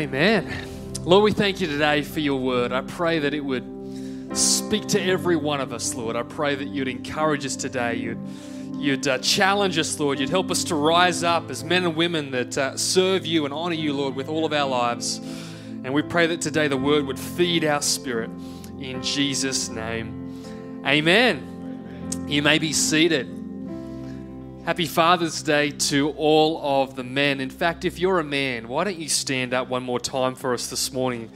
Amen. Lord, we thank you today for your word. I pray that it would speak to every one of us, Lord. I pray that you'd encourage us today. You'd, you'd uh, challenge us, Lord. You'd help us to rise up as men and women that uh, serve you and honor you, Lord, with all of our lives. And we pray that today the word would feed our spirit in Jesus' name. Amen. You may be seated. Happy Father's Day to all of the men. In fact, if you're a man, why don't you stand up one more time for us this morning?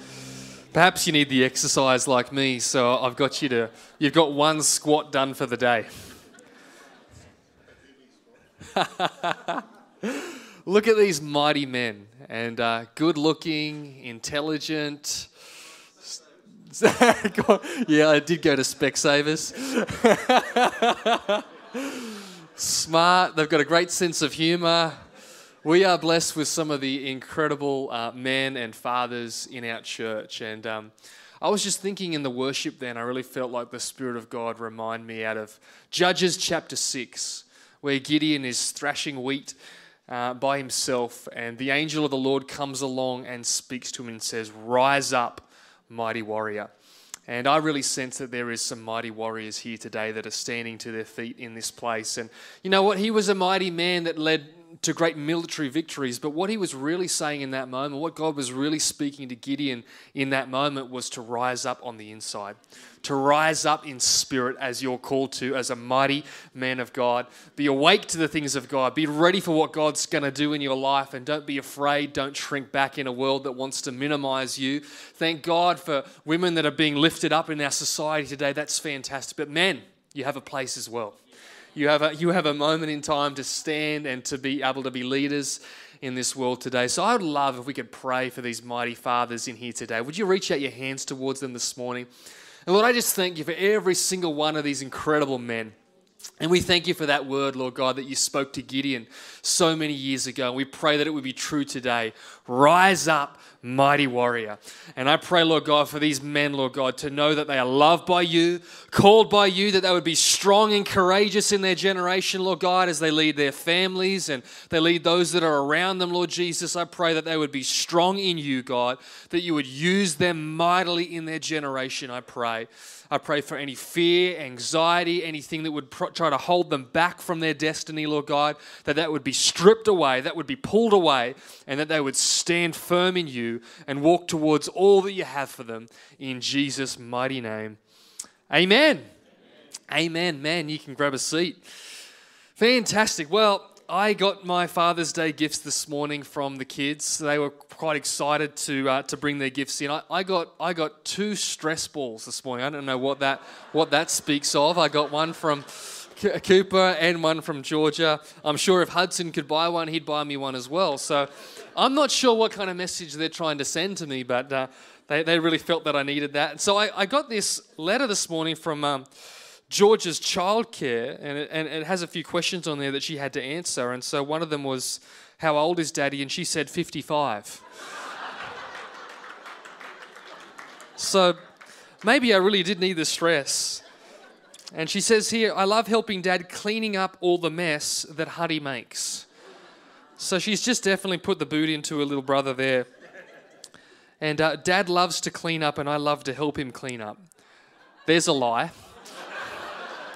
Perhaps you need the exercise like me, so I've got you to, you've got one squat done for the day. Look at these mighty men, and uh, good looking, intelligent. yeah, I did go to Specsavers smart, they've got a great sense of humor. We are blessed with some of the incredible uh, men and fathers in our church. And um, I was just thinking in the worship then, I really felt like the Spirit of God remind me out of Judges chapter 6, where Gideon is thrashing wheat uh, by himself, and the angel of the Lord comes along and speaks to him and says, Rise up, mighty warrior. And I really sense that there is some mighty warriors here today that are standing to their feet in this place. And you know what? He was a mighty man that led to great military victories. But what he was really saying in that moment, what God was really speaking to Gideon in that moment, was to rise up on the inside, to rise up in spirit as you're called to, as a mighty man of God. Be awake to the things of God. Be ready for what God's going to do in your life. And don't be afraid. Don't shrink back in a world that wants to minimize you. Thank God for women that are being lifted up in our society today. That's fantastic. But men, you have a place as well. You have, a, you have a moment in time to stand and to be able to be leaders in this world today. So I would love if we could pray for these mighty fathers in here today. Would you reach out your hands towards them this morning? And Lord, I just thank you for every single one of these incredible men. And we thank you for that word, Lord God, that you spoke to Gideon so many years ago. And we pray that it would be true today. Rise up, mighty warrior. And I pray, Lord God, for these men, Lord God, to know that they are loved by you, called by you, that they would be strong and courageous in their generation, Lord God, as they lead their families and they lead those that are around them, Lord Jesus. I pray that they would be strong in you, God, that you would use them mightily in their generation, I pray. I pray for any fear, anxiety, anything that would try to hold them back from their destiny, Lord God, that that would be stripped away, that would be pulled away, and that they would stand firm in you and walk towards all that you have for them in Jesus' mighty name. Amen. Amen. Man, you can grab a seat. Fantastic. Well, I got my Father's Day gifts this morning from the kids. They were quite excited to uh, to bring their gifts in. I, I, got I got two stress balls this morning. I don't know what that what that speaks of. I got one from Cooper and one from Georgia. I'm sure if Hudson could buy one, he'd buy me one as well. So I'm not sure what kind of message they're trying to send to me, but uh, they, they really felt that I needed that. So I, I got this letter this morning from. Um, George's childcare, and it, and it has a few questions on there that she had to answer. And so one of them was, How old is daddy? And she said, 55. so maybe I really did need the stress. And she says here, I love helping dad cleaning up all the mess that Huddy makes. So she's just definitely put the boot into her little brother there. And uh, dad loves to clean up, and I love to help him clean up. There's a lie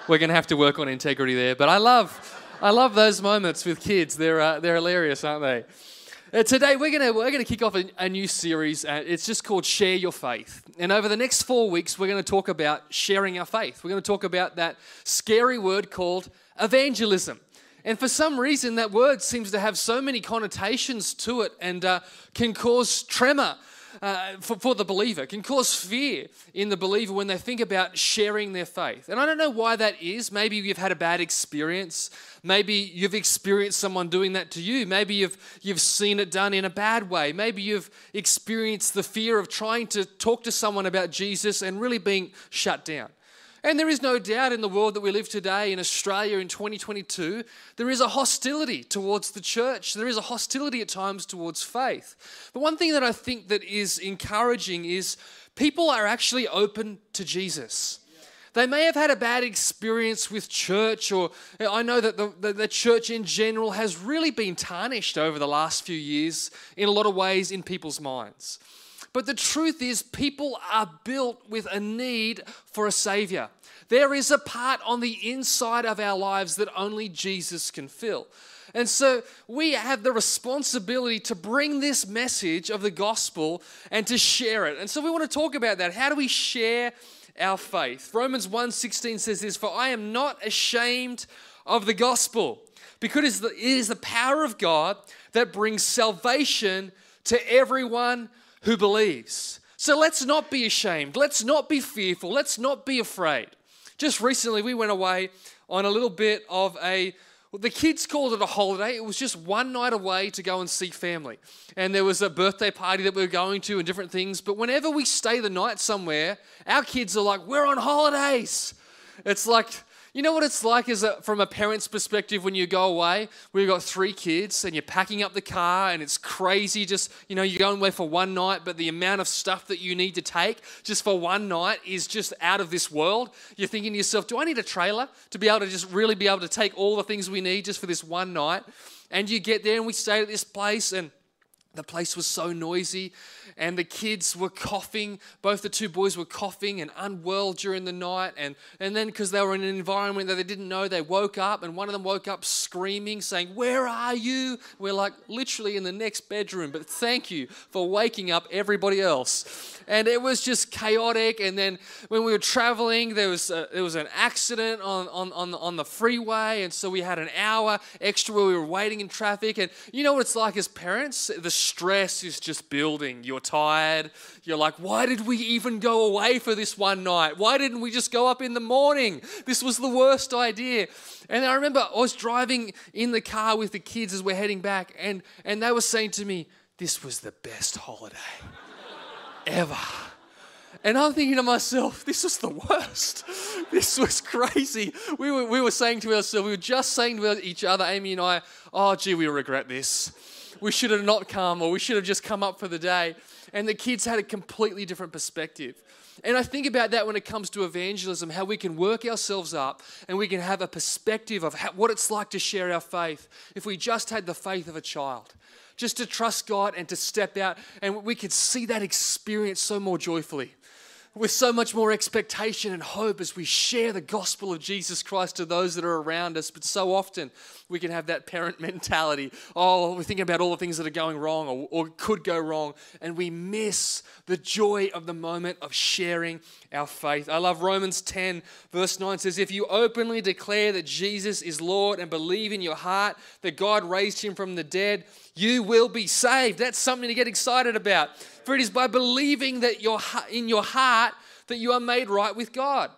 we're going to have to work on integrity there. But I love, I love those moments with kids. They're, uh, they're hilarious, aren't they? Uh, today we're going to we're to kick off a, a new series. Uh, it's just called Share Your Faith. And over the next four weeks, we're going to talk about sharing our faith. We're going to talk about that scary word called evangelism. And for some reason, that word seems to have so many connotations to it and uh, can cause tremor uh, for, for the believer, can cause fear in the believer when they think about sharing their faith. And I don't know why that is. Maybe you've had a bad experience. Maybe you've experienced someone doing that to you. Maybe you've, you've seen it done in a bad way. Maybe you've experienced the fear of trying to talk to someone about Jesus and really being shut down. And there is no doubt in the world that we live today in Australia in 2022, there is a hostility towards the church. There is a hostility at times towards faith. But one thing that I think that is encouraging is people are actually open to Jesus. They may have had a bad experience with church, or I know that the, the, the, church in general has really been tarnished over the last few years in a lot of ways in people's minds. But the truth is, people are built with a need for a Savior. There is a part on the inside of our lives that only Jesus can fill. And so we have the responsibility to bring this message of the gospel and to share it. And so we want to talk about that. How do we share our faith? Romans 1:16 says this, "For I am not ashamed of the gospel, because it is the power of God that brings salvation to everyone who believes." So let's not be ashamed. Let's not be fearful. Let's not be afraid. Just recently, we went away on a little bit of a well, the kids called it a holiday. It was just one night away to go and see family. And there was a birthday party that we were going to and different things. But whenever we stay the night somewhere, our kids are like, we're on holidays. It's like you know what it's like is from a parent's perspective when you go away, we've got three kids and you're packing up the car and it's crazy. Just, you know, you're going away for one night, but the amount of stuff that you need to take just for one night is just out of this world. You're thinking to yourself, do I need a trailer to be able to just really be able to take all the things we need just for this one night? And you get there and we stay at this place and the place was so noisy and the kids were coughing. Both the two boys were coughing and unwell during the night. And, and then, because they were in an environment that they didn't know, they woke up, and one of them woke up screaming, saying, Where are you? We're like, literally in the next bedroom, but thank you for waking up everybody else. And it was just chaotic. And then, when we were traveling, there was, a, there was an accident on, on, on, on the freeway. And so we had an hour extra where we were waiting in traffic. And you know what it's like as parents? The stress is just building. You're tired. You're like, why did we even go away for this one night? Why didn't we just go up in the morning? This was the worst idea. And I remember I was driving in the car with the kids as we're heading back, and, and they were saying to me, This was the best holiday ever. And I'm thinking to myself, this was the worst. This was crazy. We were, we were saying to ourselves, we were just saying to each other, Amy and I, oh, gee, we regret this we should have not come or we should have just come up for the day. And the kids had a completely different perspective. And I think about that when it comes to evangelism, how we can work ourselves up and we can have a perspective of how, what it's like to share our faith if we just had the faith of a child. Just to trust God and to step out, and we could see that experience so more joyfully with so much more expectation and hope as we share the gospel of Jesus Christ to those that are around us. But so often we can have that parent mentality oh, we're thinking about all the things that are going wrong or, or could go wrong, and we miss the joy of the moment of sharing our faith. I love Romans 10, verse 9 says, If you openly declare that Jesus is Lord and believe in your heart that God raised him from the dead, you will be saved. That's something to get excited about. For it is by believing that you're in your heart that you are made right with God.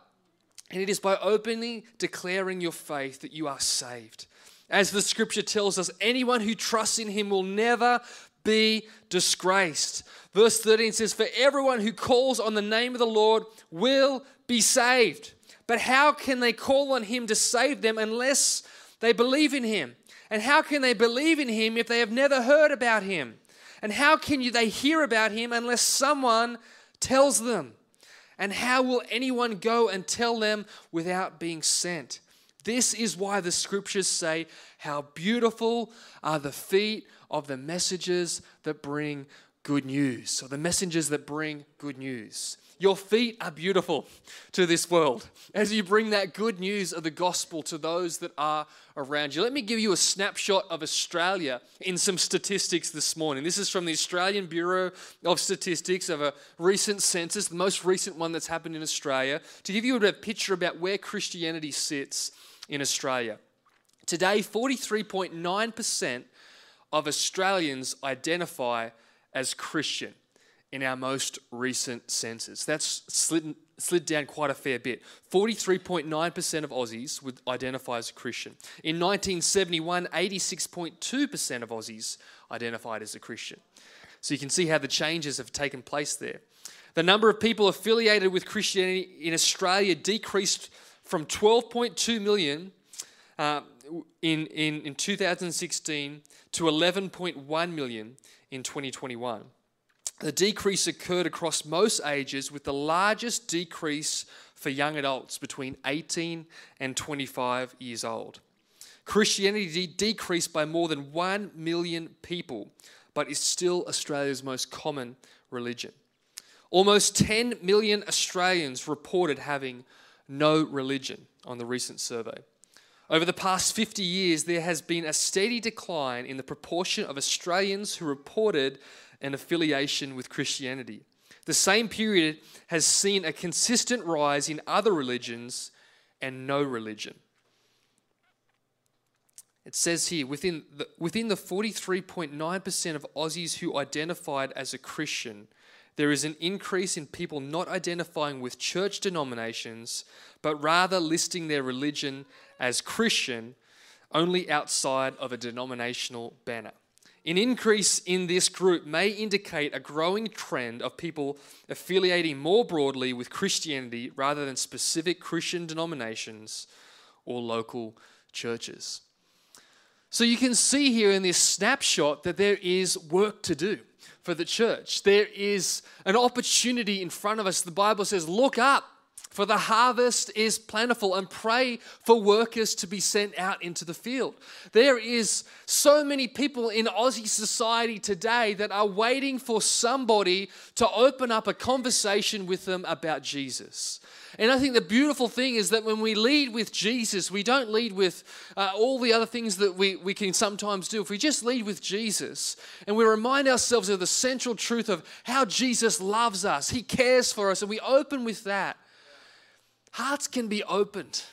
And it is by openly declaring your faith that you are saved. As the scripture tells us, anyone who trusts in him will never be disgraced. Verse 13 says, For everyone who calls on the name of the Lord will be saved. But how can they call on him to save them unless they believe in him? And how can they believe in him if they have never heard about him? And how can you, they hear about him unless someone tells them? And how will anyone go and tell them without being sent? This is why the scriptures say, How beautiful are the feet of the messengers that bring good news, or the messengers that bring good news. Your feet are beautiful to this world as you bring that good news of the gospel to those that are around you. Let me give you a snapshot of Australia in some statistics this morning. This is from the Australian Bureau of Statistics of a recent census, the most recent one that's happened in Australia, to give you a picture about where Christianity sits in Australia. Today, 43.9% of Australians identify as Christian in our most recent census. That's slid, slid down quite a fair bit. 43.9% of Aussies would identify as a Christian. In 1971, 86.2% of Aussies identified as a Christian. So you can see how the changes have taken place there. The number of people affiliated with Christianity in Australia decreased from 12.2 million uh, in, in, in 2016 to 11.1 million in 2021. The decrease occurred across most ages, with the largest decrease for young adults between 18 and 25 years old. Christianity decreased by more than 1 million people, but is still Australia's most common religion. Almost 10 million Australians reported having no religion on the recent survey. Over the past 50 years, there has been a steady decline in the proportion of Australians who reported an affiliation with Christianity. The same period has seen a consistent rise in other religions and no religion. It says here within the, within the 43.9% of Aussies who identified as a Christian, there is an increase in people not identifying with church denominations, but rather listing their religion as Christian only outside of a denominational banner. An increase in this group may indicate a growing trend of people affiliating more broadly with Christianity rather than specific Christian denominations or local churches. So you can see here in this snapshot that there is work to do for the church. There is an opportunity in front of us. The Bible says, Look up, for the harvest is plentiful, and pray for workers to be sent out into the field. There is so many people in Aussie society today that are waiting for somebody to open up a conversation with them about Jesus. And I think the beautiful thing is that when we lead with Jesus, we don't lead with uh, all the other things that we, we can sometimes do. If we just lead with Jesus and we remind ourselves of the central truth of how Jesus loves us, He cares for us, and we open with that, hearts can be opened.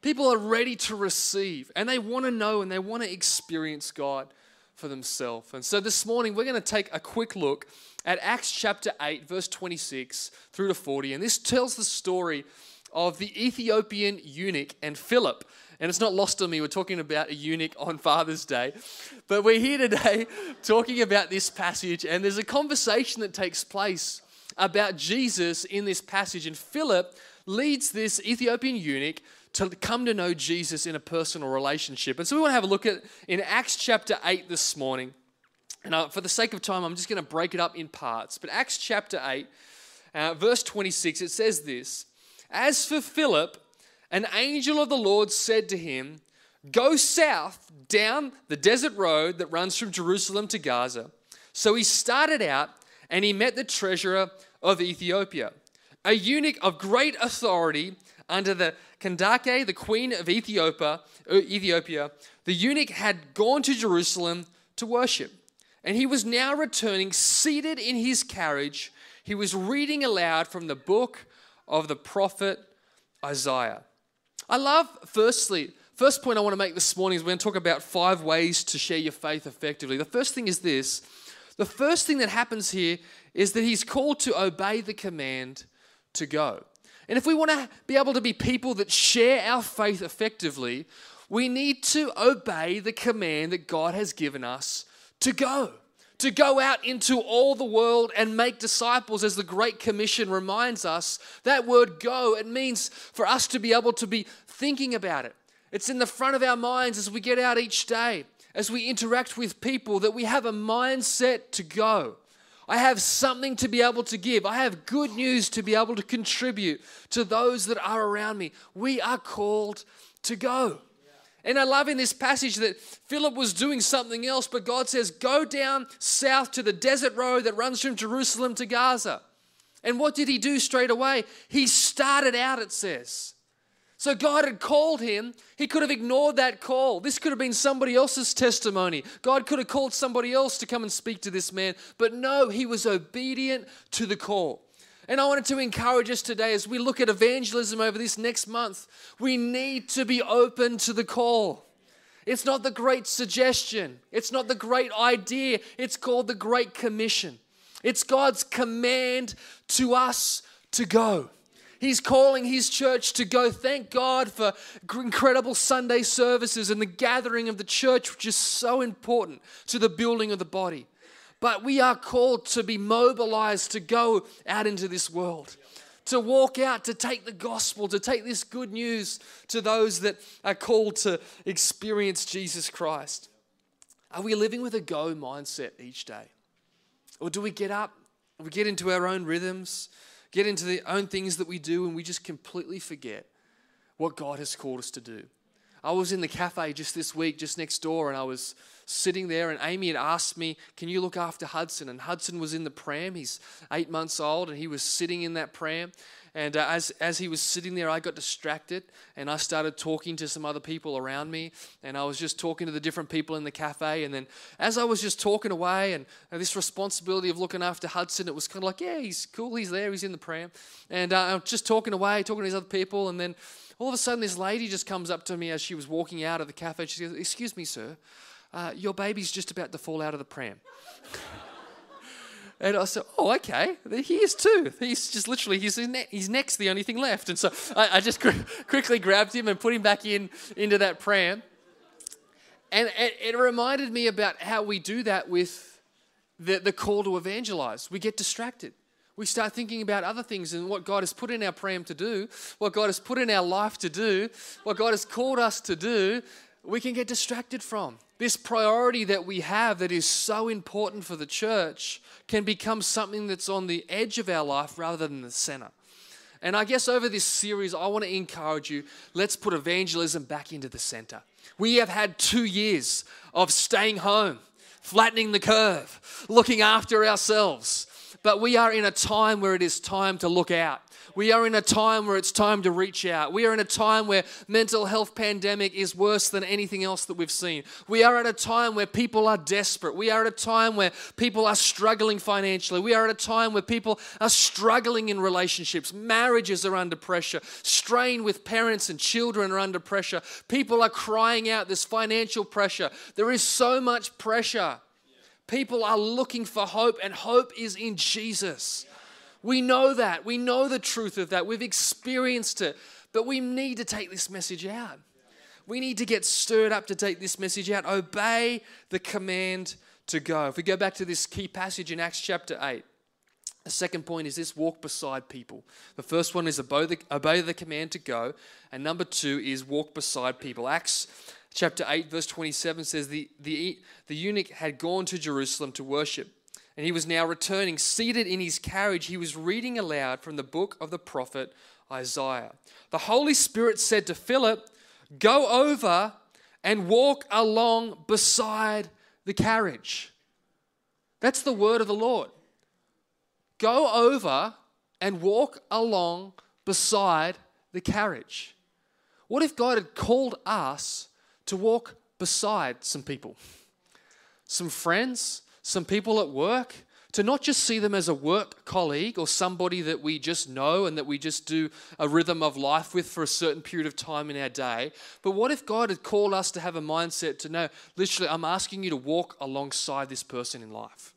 People are ready to receive and they want to know and they want to experience God for themselves. And so this morning, we're going to take a quick look at Acts chapter 8, verse 26 through to 40. And this tells the story of the Ethiopian eunuch and Philip. And it's not lost on me, we're talking about a eunuch on Father's Day. But we're here today talking about this passage, and there's a conversation that takes place about Jesus in this passage. And Philip leads this Ethiopian eunuch to come to know Jesus in a personal relationship. And so we want to have a look at in Acts chapter 8 this morning. And uh, for the sake of time, I'm just going to break it up in parts. But Acts chapter 8, uh, verse 26, it says this As for Philip, an angel of the Lord said to him, Go south down the desert road that runs from Jerusalem to Gaza. So he started out and he met the treasurer of Ethiopia, a eunuch of great authority under the Kandake, the queen of Ethiopia. Uh, Ethiopia. The eunuch had gone to Jerusalem to worship. And he was now returning, seated in his carriage. He was reading aloud from the book of the prophet Isaiah. I love, firstly, first point I want to make this morning is we're going to talk about five ways to share your faith effectively. The first thing is this the first thing that happens here is that he's called to obey the command to go. And if we want to be able to be people that share our faith effectively, we need to obey the command that God has given us to go, to go out into all the world and make disciples, as the Great Commission reminds us. That word go, it means for us to be able to be thinking about it. It's in the front of our minds as we get out each day, as we interact with people, that we have a mindset to go. I have something to be able to give. I have good news to be able to contribute to those that are around me. We are called to go. And I love in this passage that Philip was doing something else, but God says, Go down south to the desert road that runs from Jerusalem to Gaza. And what did he do straight away? He started out, it says. So God had called him. He could have ignored that call. This could have been somebody else's testimony. God could have called somebody else to come and speak to this man. But no, he was obedient to the call. And I wanted to encourage us today as we look at evangelism over this next month, we need to be open to the call. It's not the great suggestion, it's not the great idea, it's called the Great Commission. It's God's command to us to go. He's calling his church to go. Thank God for incredible Sunday services and the gathering of the church, which is so important to the building of the body. But we are called to be mobilized to go out into this world, to walk out, to take the gospel, to take this good news to those that are called to experience Jesus Christ. Are we living with a go mindset each day? Or do we get up, we get into our own rhythms, get into the own things that we do, and we just completely forget what God has called us to do. I was in the cafe just this week, just next door, and I was sitting there, and Amy had asked me, Can you look after Hudson? And Hudson was in the pram. He's eight months old, and he was sitting in that pram. And uh, as, as he was sitting there, I got distracted and I started talking to some other people around me. And I was just talking to the different people in the cafe. And then as I was just talking away and uh, this responsibility of looking after Hudson, it was kind of like, yeah, he's cool. He's there. He's in the pram. And uh, I'm just talking away, talking to these other people. And then all of a sudden, this lady just comes up to me as she was walking out of the cafe. She goes, Excuse me, sir, uh, your baby's just about to fall out of the pram. And I said, "Oh, okay. He is too. He's just literally his ne- his neck's the only thing left." And so I, I just quickly grabbed him and put him back in into that pram. And it, it reminded me about how we do that with the, the call to evangelize. We get distracted. We start thinking about other things and what God has put in our pram to do, what God has put in our life to do, what God has called us to do. We can get distracted from this priority that we have that is so important for the church can become something that's on the edge of our life rather than the center. And I guess over this series, I want to encourage you let's put evangelism back into the center. We have had two years of staying home, flattening the curve, looking after ourselves. But we are in a time where it is time to look out. We are in a time where it's time to reach out. We are in a time where mental health pandemic is worse than anything else that we've seen. We are at a time where people are desperate. We are at a time where people are struggling financially. We are at a time where people are struggling in relationships. Marriages are under pressure. Strain with parents and children are under pressure. People are crying out this financial pressure. There is so much pressure. People are looking for hope, and hope is in Jesus. We know that. We know the truth of that. We've experienced it. But we need to take this message out. We need to get stirred up to take this message out. Obey the command to go. If we go back to this key passage in Acts chapter 8, the second point is this walk beside people. The first one is obey the, obey the command to go. And number two is walk beside people. Acts chapter 8, verse 27 says, The, the, the eunuch had gone to Jerusalem to worship and he was now returning. Seated in his carriage, he was reading aloud from the book of the prophet Isaiah. The Holy Spirit said to Philip, Go over and walk along beside the carriage. That's the word of the Lord. Go over and walk along beside the carriage. What if God had called us to walk beside some people? Some friends, some people at work, to not just see them as a work colleague or somebody that we just know and that we just do a rhythm of life with for a certain period of time in our day. But what if God had called us to have a mindset to know, literally, I'm asking you to walk alongside this person in life?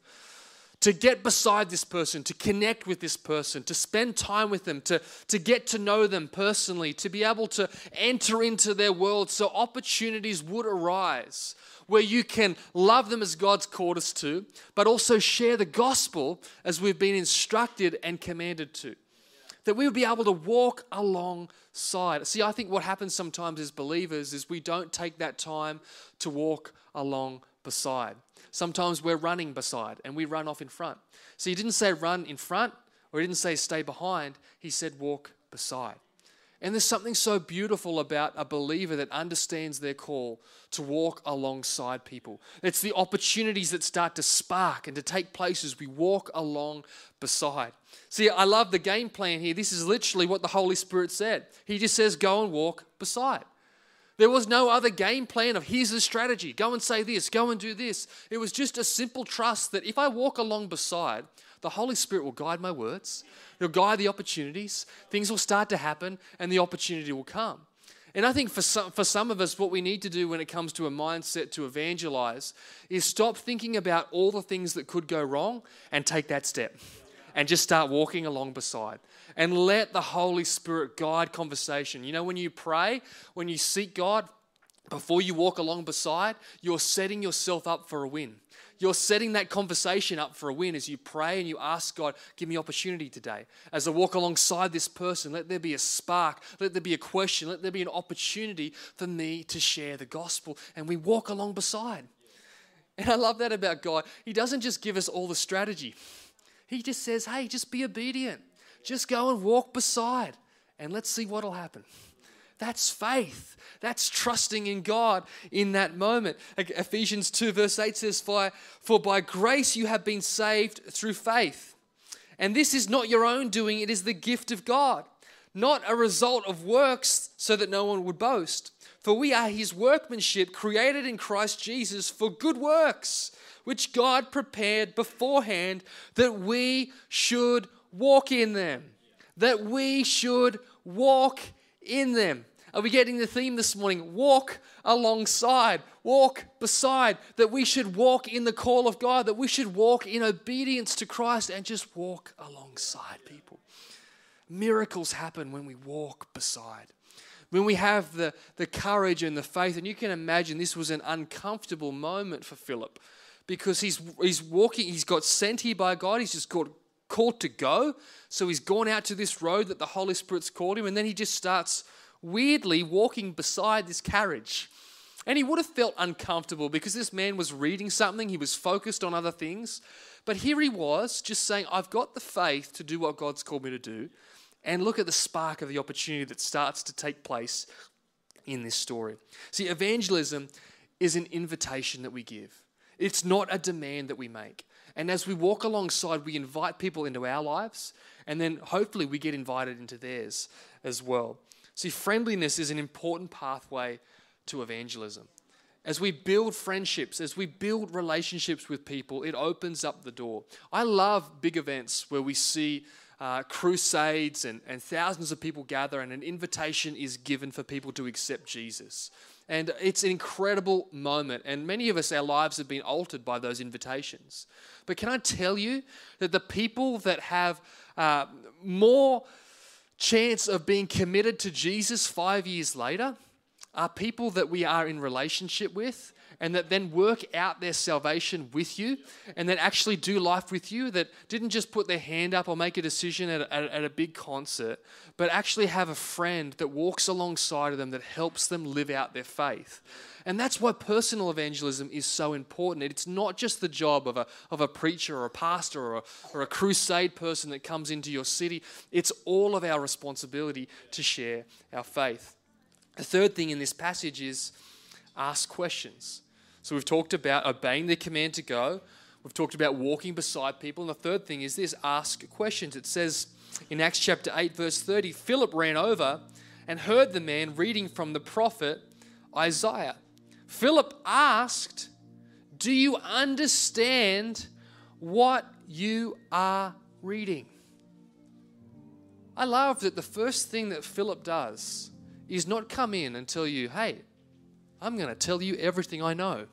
To get beside this person, to connect with this person, to spend time with them, to, to get to know them personally, to be able to enter into their world so opportunities would arise where you can love them as God's called us to, but also share the gospel as we've been instructed and commanded to. That we would be able to walk alongside. See, I think what happens sometimes as believers is we don't take that time to walk along beside. Sometimes we're running beside and we run off in front. So he didn't say run in front or he didn't say stay behind, he said walk beside. And there's something so beautiful about a believer that understands their call to walk alongside people. It's the opportunities that start to spark and to take place as we walk along beside. See, I love the game plan here. This is literally what the Holy Spirit said. He just says, go and walk beside. There was no other game plan of here's the strategy, go and say this, go and do this. It was just a simple trust that if I walk along beside, the Holy Spirit will guide my words, He'll guide the opportunities, things will start to happen, and the opportunity will come. And I think for some, for some of us, what we need to do when it comes to a mindset to evangelize is stop thinking about all the things that could go wrong and take that step and just start walking along beside and let the Holy Spirit guide conversation. You know, when you pray, when you seek God, before you walk along beside, you're setting yourself up for a win. You're setting that conversation up for a win as you pray and you ask God, give me opportunity today. As I walk alongside this person, let there be a spark, let there be a question, let there be an opportunity for me to share the gospel. And we walk along beside. And I love that about God. He doesn't just give us all the strategy, He just says, hey, just be obedient. Just go and walk beside and let's see what'll happen. That's faith. That's trusting in God in that moment. Ephesians 2, verse 8 says, For by grace you have been saved through faith. And this is not your own doing, it is the gift of God, not a result of works, so that no one would boast. For we are his workmanship, created in Christ Jesus for good works, which God prepared beforehand that we should walk in them. That we should walk in them. Are we getting the theme this morning? Walk alongside, walk beside, that we should walk in the call of God, that we should walk in obedience to Christ and just walk alongside people. Miracles happen when we walk beside. When we have the, the courage and the faith, and you can imagine this was an uncomfortable moment for Philip because he's, he's walking, he's got sent here by God, he's just got called to go. So he's gone out to this road that the Holy Spirit's called him, and then he just starts weirdly walking beside this carriage. And he would have felt uncomfortable because this man was reading something, he was focused on other things. But here he was, just saying, I've got the faith to do what God's called me to do. And look at the spark of the opportunity that starts to take place in this story. See, evangelism is an invitation that we give, it's not a demand that we make. And as we walk alongside, we invite people into our lives, and then hopefully we get invited into theirs as well. See, friendliness is an important pathway to evangelism. As we build friendships, as we build relationships with people, it opens up the door. I love big events where we see uh, crusades and, and thousands of people gather, and an invitation is given for people to accept Jesus. And it's an incredible moment. And many of us, our lives have been altered by those invitations. But can I tell you that the people that have uh, more chance of being committed to Jesus five years later are people that we are in relationship with and that then work out their salvation with you and that actually do life with you, that didn't just put their hand up or make a decision at a, at a big concert, but actually have a friend that walks alongside of them that helps them live out their faith. And that's why personal evangelism is so important. It's not just the job of a, of a preacher or a pastor or a, or a crusade person that comes into your city, it's all of our responsibility to share our faith. The third thing in this passage is ask questions. So we've talked about obeying the command to go. We've talked about walking beside people. And the third thing is this ask questions. It says in Acts chapter 8, verse 30 Philip ran over and heard the man reading from the prophet Isaiah. Philip asked, Do you understand what you are reading? I love that the first thing that Philip does is not come in and tell you, Hey, I'm going to tell you everything I know.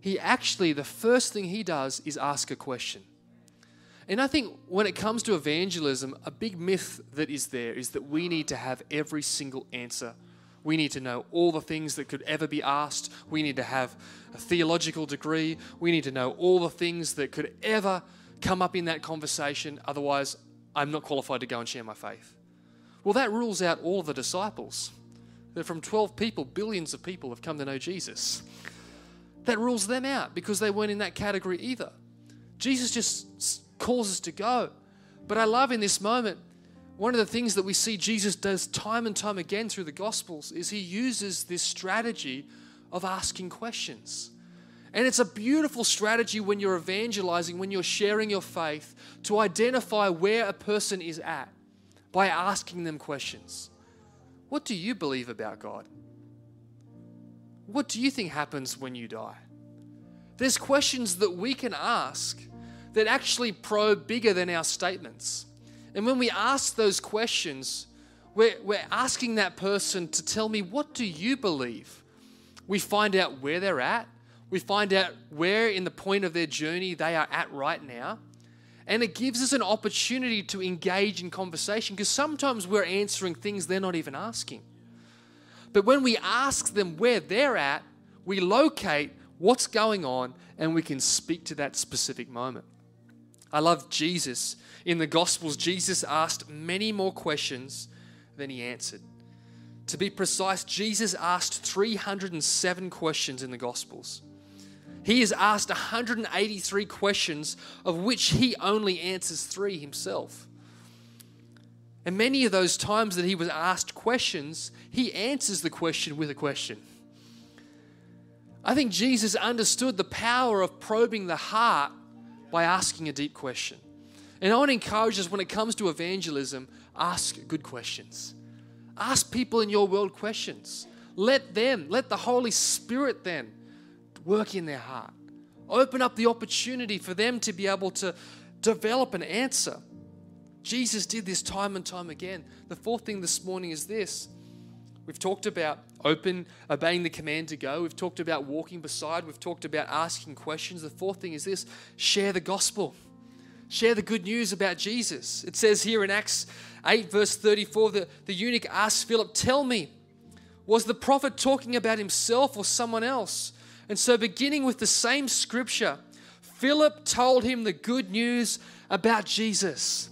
He actually, the first thing he does is ask a question. And I think when it comes to evangelism, a big myth that is there is that we need to have every single answer we need to know all the things that could ever be asked. We need to have a theological degree. We need to know all the things that could ever come up in that conversation. Otherwise, I'm not qualified to go and share my faith. Well, that rules out all the disciples. That from 12 people, billions of people have come to know Jesus. That rules them out because they weren't in that category either. Jesus just calls us to go. But I love in this moment, one of the things that we see Jesus does time and time again through the Gospels is he uses this strategy of asking questions. And it's a beautiful strategy when you're evangelizing, when you're sharing your faith, to identify where a person is at by asking them questions. What do you believe about God? What do you think happens when you die? There's questions that we can ask that actually probe bigger than our statements. And when we ask those questions, we're, we're asking that person to tell me, what do you believe? We find out where they're at. We find out where in the point of their journey they are at right now. And it gives us an opportunity to engage in conversation because sometimes we're answering things they're not even asking. But when we ask them where they're at, we locate what's going on and we can speak to that specific moment. I love Jesus. In the Gospels, Jesus asked many more questions than he answered. To be precise, Jesus asked 307 questions in the Gospels. He is asked 183 questions, of which he only answers three himself. And many of those times that he was asked questions, he answers the question with a question. I think Jesus understood the power of probing the heart by asking a deep question. And I want to encourage us when it comes to evangelism, ask good questions. Ask people in your world questions. Let them, let the Holy Spirit then work in their heart. Open up the opportunity for them to be able to develop an answer. Jesus did this time and time again. The fourth thing this morning is this. We've talked about open, obeying the command to go. We've talked about walking beside. We've talked about asking questions. The fourth thing is this share the gospel. Share the good news about Jesus. It says here in Acts 8, verse 34, the, the eunuch asked Philip, Tell me, was the prophet talking about himself or someone else? And so, beginning with the same scripture, Philip told him the good news about Jesus.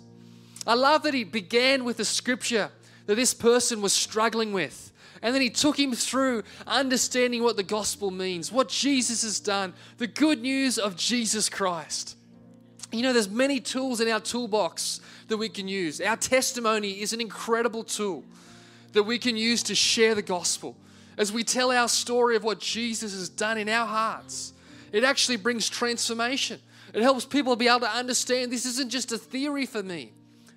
I love that he began with a scripture that this person was struggling with. And then he took him through understanding what the gospel means, what Jesus has done, the good news of Jesus Christ. You know, there's many tools in our toolbox that we can use. Our testimony is an incredible tool that we can use to share the gospel. As we tell our story of what Jesus has done in our hearts, it actually brings transformation. It helps people be able to understand this isn't just a theory for me,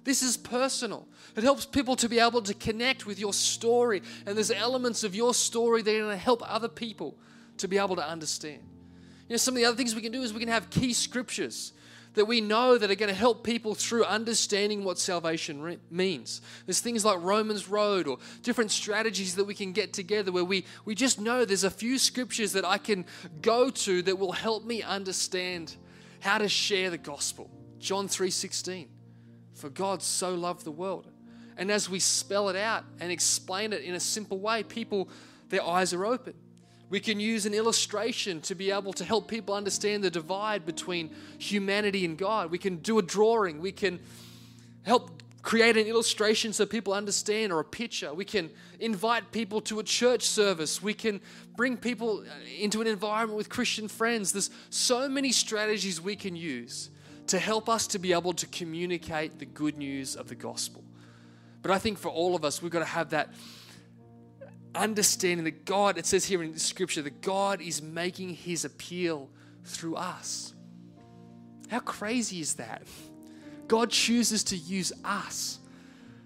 this is personal. It helps people to be able to connect with your story, and there's elements of your story that are going to help other people to be able to understand. You know, some of the other things we can do is we can have key scriptures that we know that are going to help people through understanding what salvation re- means. There's things like Romans Road or different strategies that we can get together where we, we just know there's a few scriptures that I can go to that will help me understand how to share the gospel. John 3:16. For God so loved the world. And as we spell it out and explain it in a simple way, people their eyes are open. We can use an illustration to be able to help people understand the divide between humanity and God. We can do a drawing. We can help create an illustration so people understand or a picture. We can invite people to a church service. We can bring people uh, into an environment with Christian friends. There's so many strategies we can use to help us to be able to communicate the good news of the gospel. But I think for all of us, we've got to have that understanding that God, it says here in Scripture, that God is making his appeal through us. How crazy is that? God chooses to use us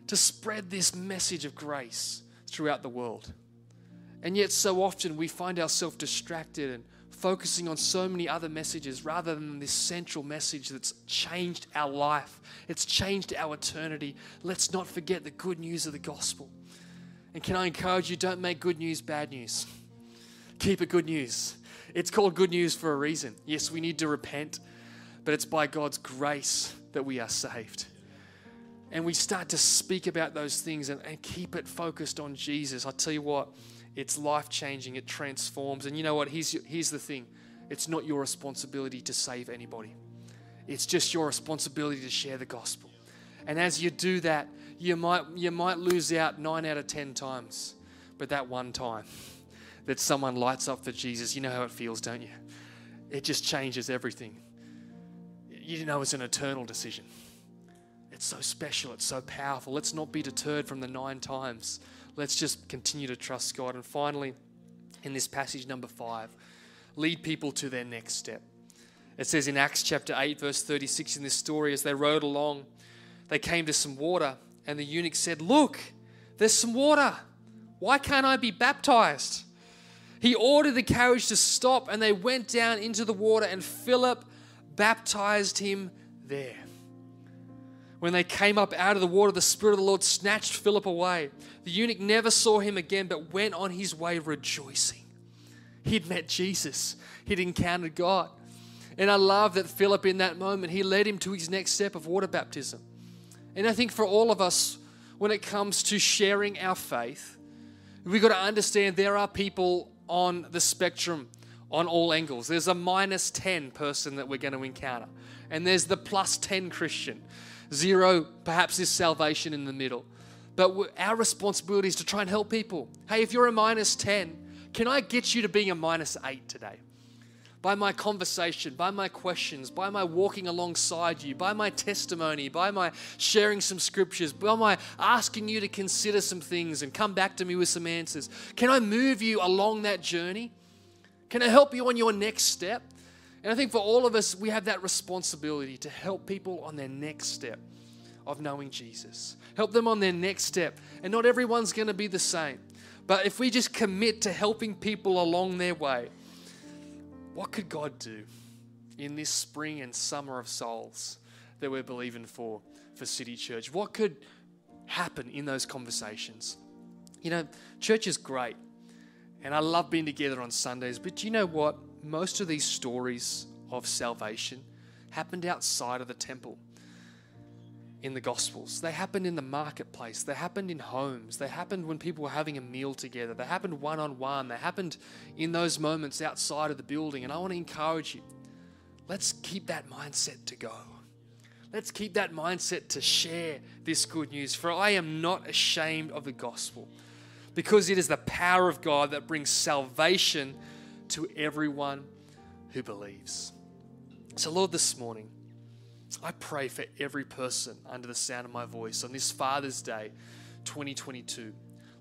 to spread this message of grace throughout the world. And yet, so often we find ourselves distracted and focusing on so many other messages rather than this central message that's changed our life, it's changed our eternity. Let's not forget the good news of the gospel. And can I encourage you, don't make good news bad news. Keep it good news. It's called good news for a reason. Yes, we need to repent, but it's by God's grace that we are saved. And we start to speak about those things and, and keep it focused on Jesus. I tell you what, it's life changing, it transforms. And you know what? Here's, here's the thing it's not your responsibility to save anybody, it's just your responsibility to share the gospel. And as you do that, you might, you might lose out nine out of 10 times. But that one time that someone lights up for Jesus, you know how it feels, don't you? It just changes everything. You know it's an eternal decision. It's so special, it's so powerful. Let's not be deterred from the nine times. Let's just continue to trust God. And finally, in this passage, number five, lead people to their next step. It says in Acts chapter 8, verse 36 in this story, as they rode along, they came to some water and the eunuch said, Look, there's some water. Why can't I be baptized? He ordered the carriage to stop, and they went down into the water, and Philip baptized him there. When they came up out of the water, the Spirit of the Lord snatched Philip away. The eunuch never saw him again, but went on his way rejoicing. He'd met Jesus, he'd encountered God. And I love that Philip, in that moment, he led him to his next step of water baptism. And I think for all of us, when it comes to sharing our faith, we've got to understand there are people on the spectrum on all angles. There's a minus 10 person that we're going to encounter, and there's the plus 10 Christian. Zero, perhaps, is salvation in the middle. But our responsibility is to try and help people. Hey, if you're a minus 10, can I get you to being a minus 8 today? By my conversation, by my questions, by my walking alongside you, by my testimony, by my sharing some scriptures, by my asking you to consider some things and come back to me with some answers? Can I move you along that journey? Can I help you on your next step? And I think for all of us, we have that responsibility to help people on their next step of knowing Jesus. Help them on their next step. And not everyone's going to be the same. But if we just commit to helping people along their way, what could God do in this spring and summer of souls that we're believing for for City Church? What could happen in those conversations? You know, church is great. And I love being together on Sundays. But do you know what? Most of these stories of salvation happened outside of the temple in the Gospels. They happened in the marketplace. They happened in homes. They happened when people were having a meal together. They happened one on one. They happened in those moments outside of the building. And I want to encourage you let's keep that mindset to go. Let's keep that mindset to share this good news. For I am not ashamed of the gospel because it is the power of God that brings salvation to everyone who believes. So, Lord, this morning, I pray for every person under the sound of my voice on this Father's Day 2022.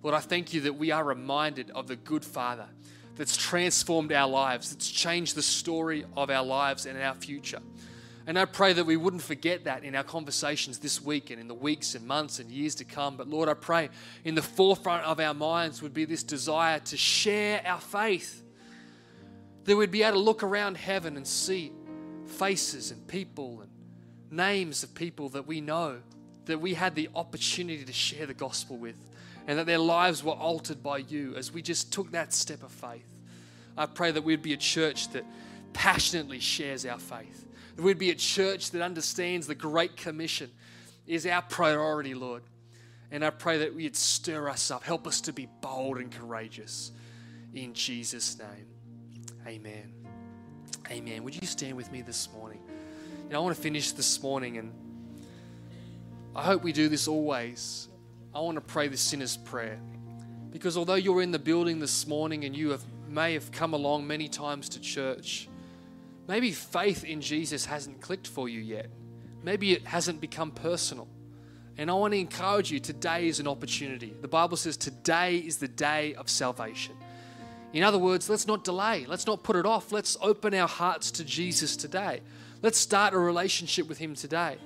Lord, I thank you that we are reminded of the good Father that's transformed our lives, that's changed the story of our lives and our future. And I pray that we wouldn't forget that in our conversations this week and in the weeks and months and years to come. But Lord, I pray in the forefront of our minds would be this desire to share our faith. That we'd be able to look around heaven and see faces and people and names of people that we know that we had the opportunity to share the gospel with and that their lives were altered by you as we just took that step of faith. I pray that we'd be a church that passionately shares our faith, that we'd be a church that understands the Great Commission is our priority, Lord. And I pray that we'd stir us up, help us to be bold and courageous. In Jesus' name, amen. Amen. Would you stand with me this morning? You know, I want to finish this morning, and I hope we do this always. I want to pray the sinner's prayer. Because although you're in the building this morning and you have, may have come along many times to church, maybe faith in Jesus hasn't clicked for you yet. Maybe it hasn't become personal. And I want to encourage you today is an opportunity. The Bible says today is the day of salvation. In other words, let's not delay. Let's not put it off. Let's open our hearts to Jesus today. Let's start a relationship with Him today.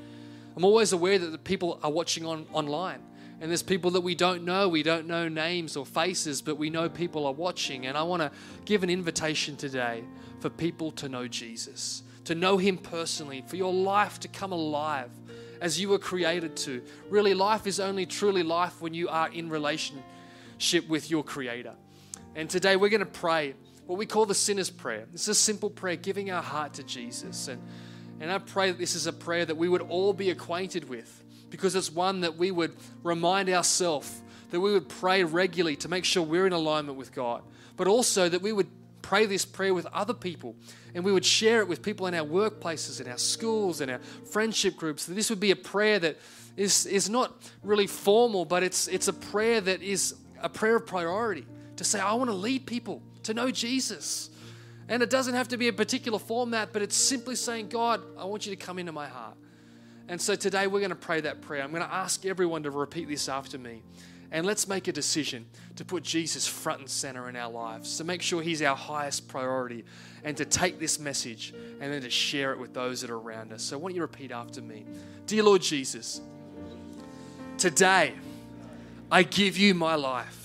I'm always aware that the people are watching on online. And there's people that we don't know. We don't know names or faces, but we know people are watching. And I want to give an invitation today for people to know Jesus, to know Him personally, for your life to come alive as you were created to. Really, life is only truly life when you are in relationship with your Creator. And today we're going to pray what we call the sinner's prayer. It's a simple prayer, giving our heart to Jesus. And, and I pray that this is a prayer that we would all be acquainted with because it's one that we would remind ourselves that we would pray regularly to make sure we're in alignment with God, but also that we would pray this prayer with other people and we would share it with people in our workplaces, in our schools, in our friendship groups. That this would be a prayer that is, is not really formal, but it's, it's a prayer that is a prayer of priority to say, I want to lead people to know Jesus. And it doesn't have to be a particular format, but it's simply saying, God, I want you to come into my heart. And so today we're going to pray that prayer. I'm going to ask everyone to repeat this after me. And let's make a decision to put Jesus front and center in our lives, to make sure he's our highest priority, and to take this message and then to share it with those that are around us. So I want you repeat after me Dear Lord Jesus, today I give you my life.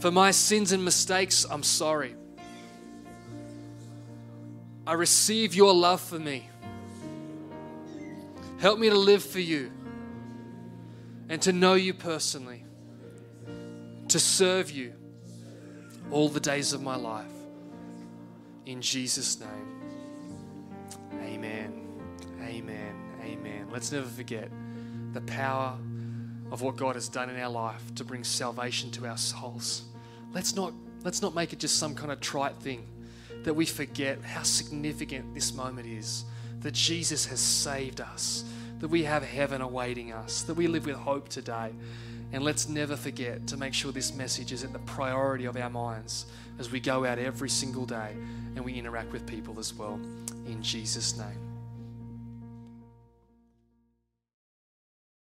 For my sins and mistakes, I'm sorry. I receive your love for me. Help me to live for you and to know you personally, to serve you all the days of my life. In Jesus' name, amen. Amen. Amen. Let's never forget the power of what God has done in our life to bring salvation to our souls. Let's not, let's not make it just some kind of trite thing that we forget how significant this moment is that Jesus has saved us, that we have heaven awaiting us, that we live with hope today. And let's never forget to make sure this message is at the priority of our minds as we go out every single day and we interact with people as well. In Jesus' name.